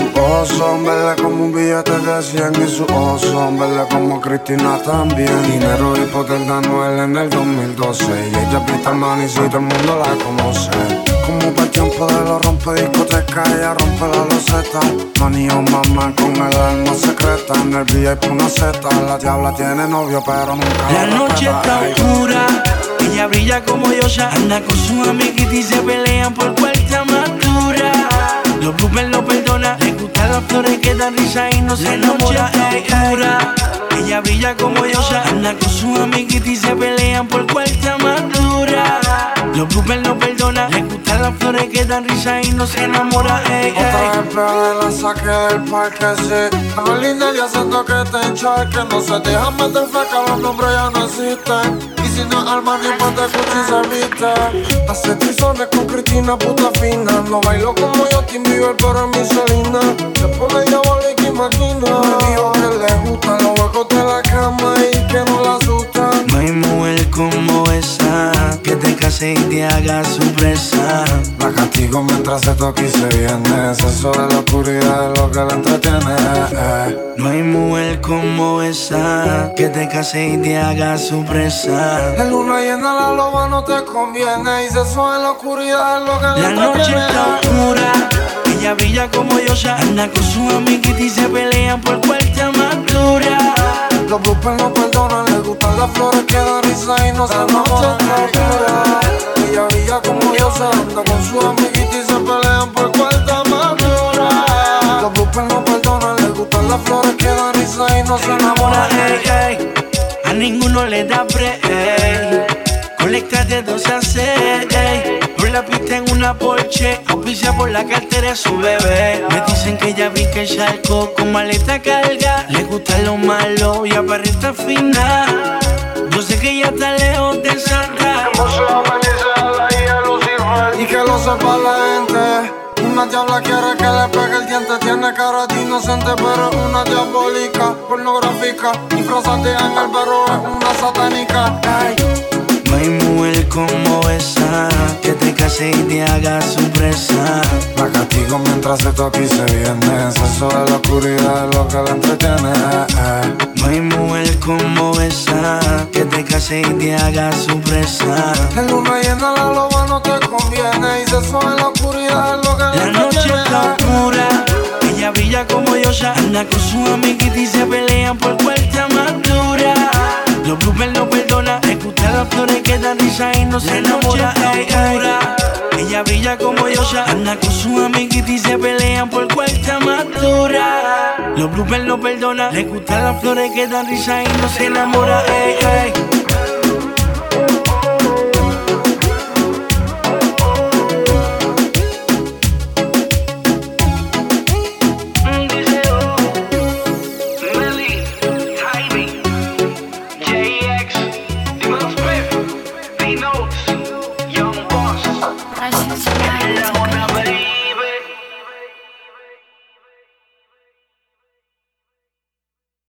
ojos son verdes como un billete de 100 y sus ojos son verdes como Cristina también. Dinero y poder de Anuel en el 2012 y ella pista el man y si todo el mundo la conoce. Como para el tiempo de los rompe discoteca, ella rompe la loseta. Money o mamá con el alma secreta. En el VIP una Z, la diabla tiene novio pero nunca La noche está oscura, ella brilla como Yosha. Anda con su amiguita y se pelean por cuarta madura. Los bloopers no perdona, las flores que dan risa y no se enamora. oscura, ella brilla como Yosha. Anda con su amiguita y se pelean por cuarta madura. Los bloopers no perdona, le gustan las flores que dan risa y no se enamora. Ey. Otra vez peor la saqué del parque, sí. La linda y haciendo que te encharque. No se deja meter flaca, los nombres ya no existen. Es alma ni pa' te escucha y se viste. Hace tizones con Cristina, puta fina. No bailo como yo, Tim Bieber, pero mi Selena. Se pone diabólica y máquina. Me dijo que le gustan los huecos de la cama y que no la asustan. Y te haga su presa. La castigo mientras se toca y se viene. Eso de la oscuridad lo que la entretiene. eh. No hay mujer como esa que te case y te haga su presa. En luna llena la loba no te conviene Y se suena en la oscuridad lo que La le noche está entretiene oscura, ella brilla como Yosha. Anda con su amiguita y se pelean por cuarta madura. Los bloopers no perdonan Gustan las flores que dan risa y no se enamoran Ella brilla como yo se anda con su amiguita y se pelean por cuarta madura Los bloopers no perdonan Le gustan las flores que dan risa y no se Ahora, enamoran ey, ey, a ninguno le da break. Colecta de dos a seis. ey. Por la pista en una Porsche, auspicia por la cartera de su bebé. Me dicen que ella vi que el charco con maleta carga. Le gusta lo malo y aparenta fina. Ella está lejos de Santa. Y que lo sepa la gente. Una diabla quiere que le pegue el diente. Tiene cara de inocente, pero es una diabólica, pornográfica. Disfrazate en el perro es una satánica. Ay, No hay mujer como esa que te case y te haga su presa. la castigo mientras se toca y se viene. Eso de la oscuridad lo que la entretiene. No hay mujer como esa que te case y te haga su presa. En luna llena la loba no te conviene. Y se en la oscuridad lo que la La noche está oscura, ella brilla como Yosha. Anda con su amiguita y se pelean por cuarta madura. Los bloopers no perdona, gustan las flores que dan risa y no se enamora. Ey, ey. Ella brilla como Yosha, anda con su amiguita y se pelean por cuarta madura. Los bloopers no perdona, le gustan las flores que dan risa y no se enamora. Ey. la una brisa.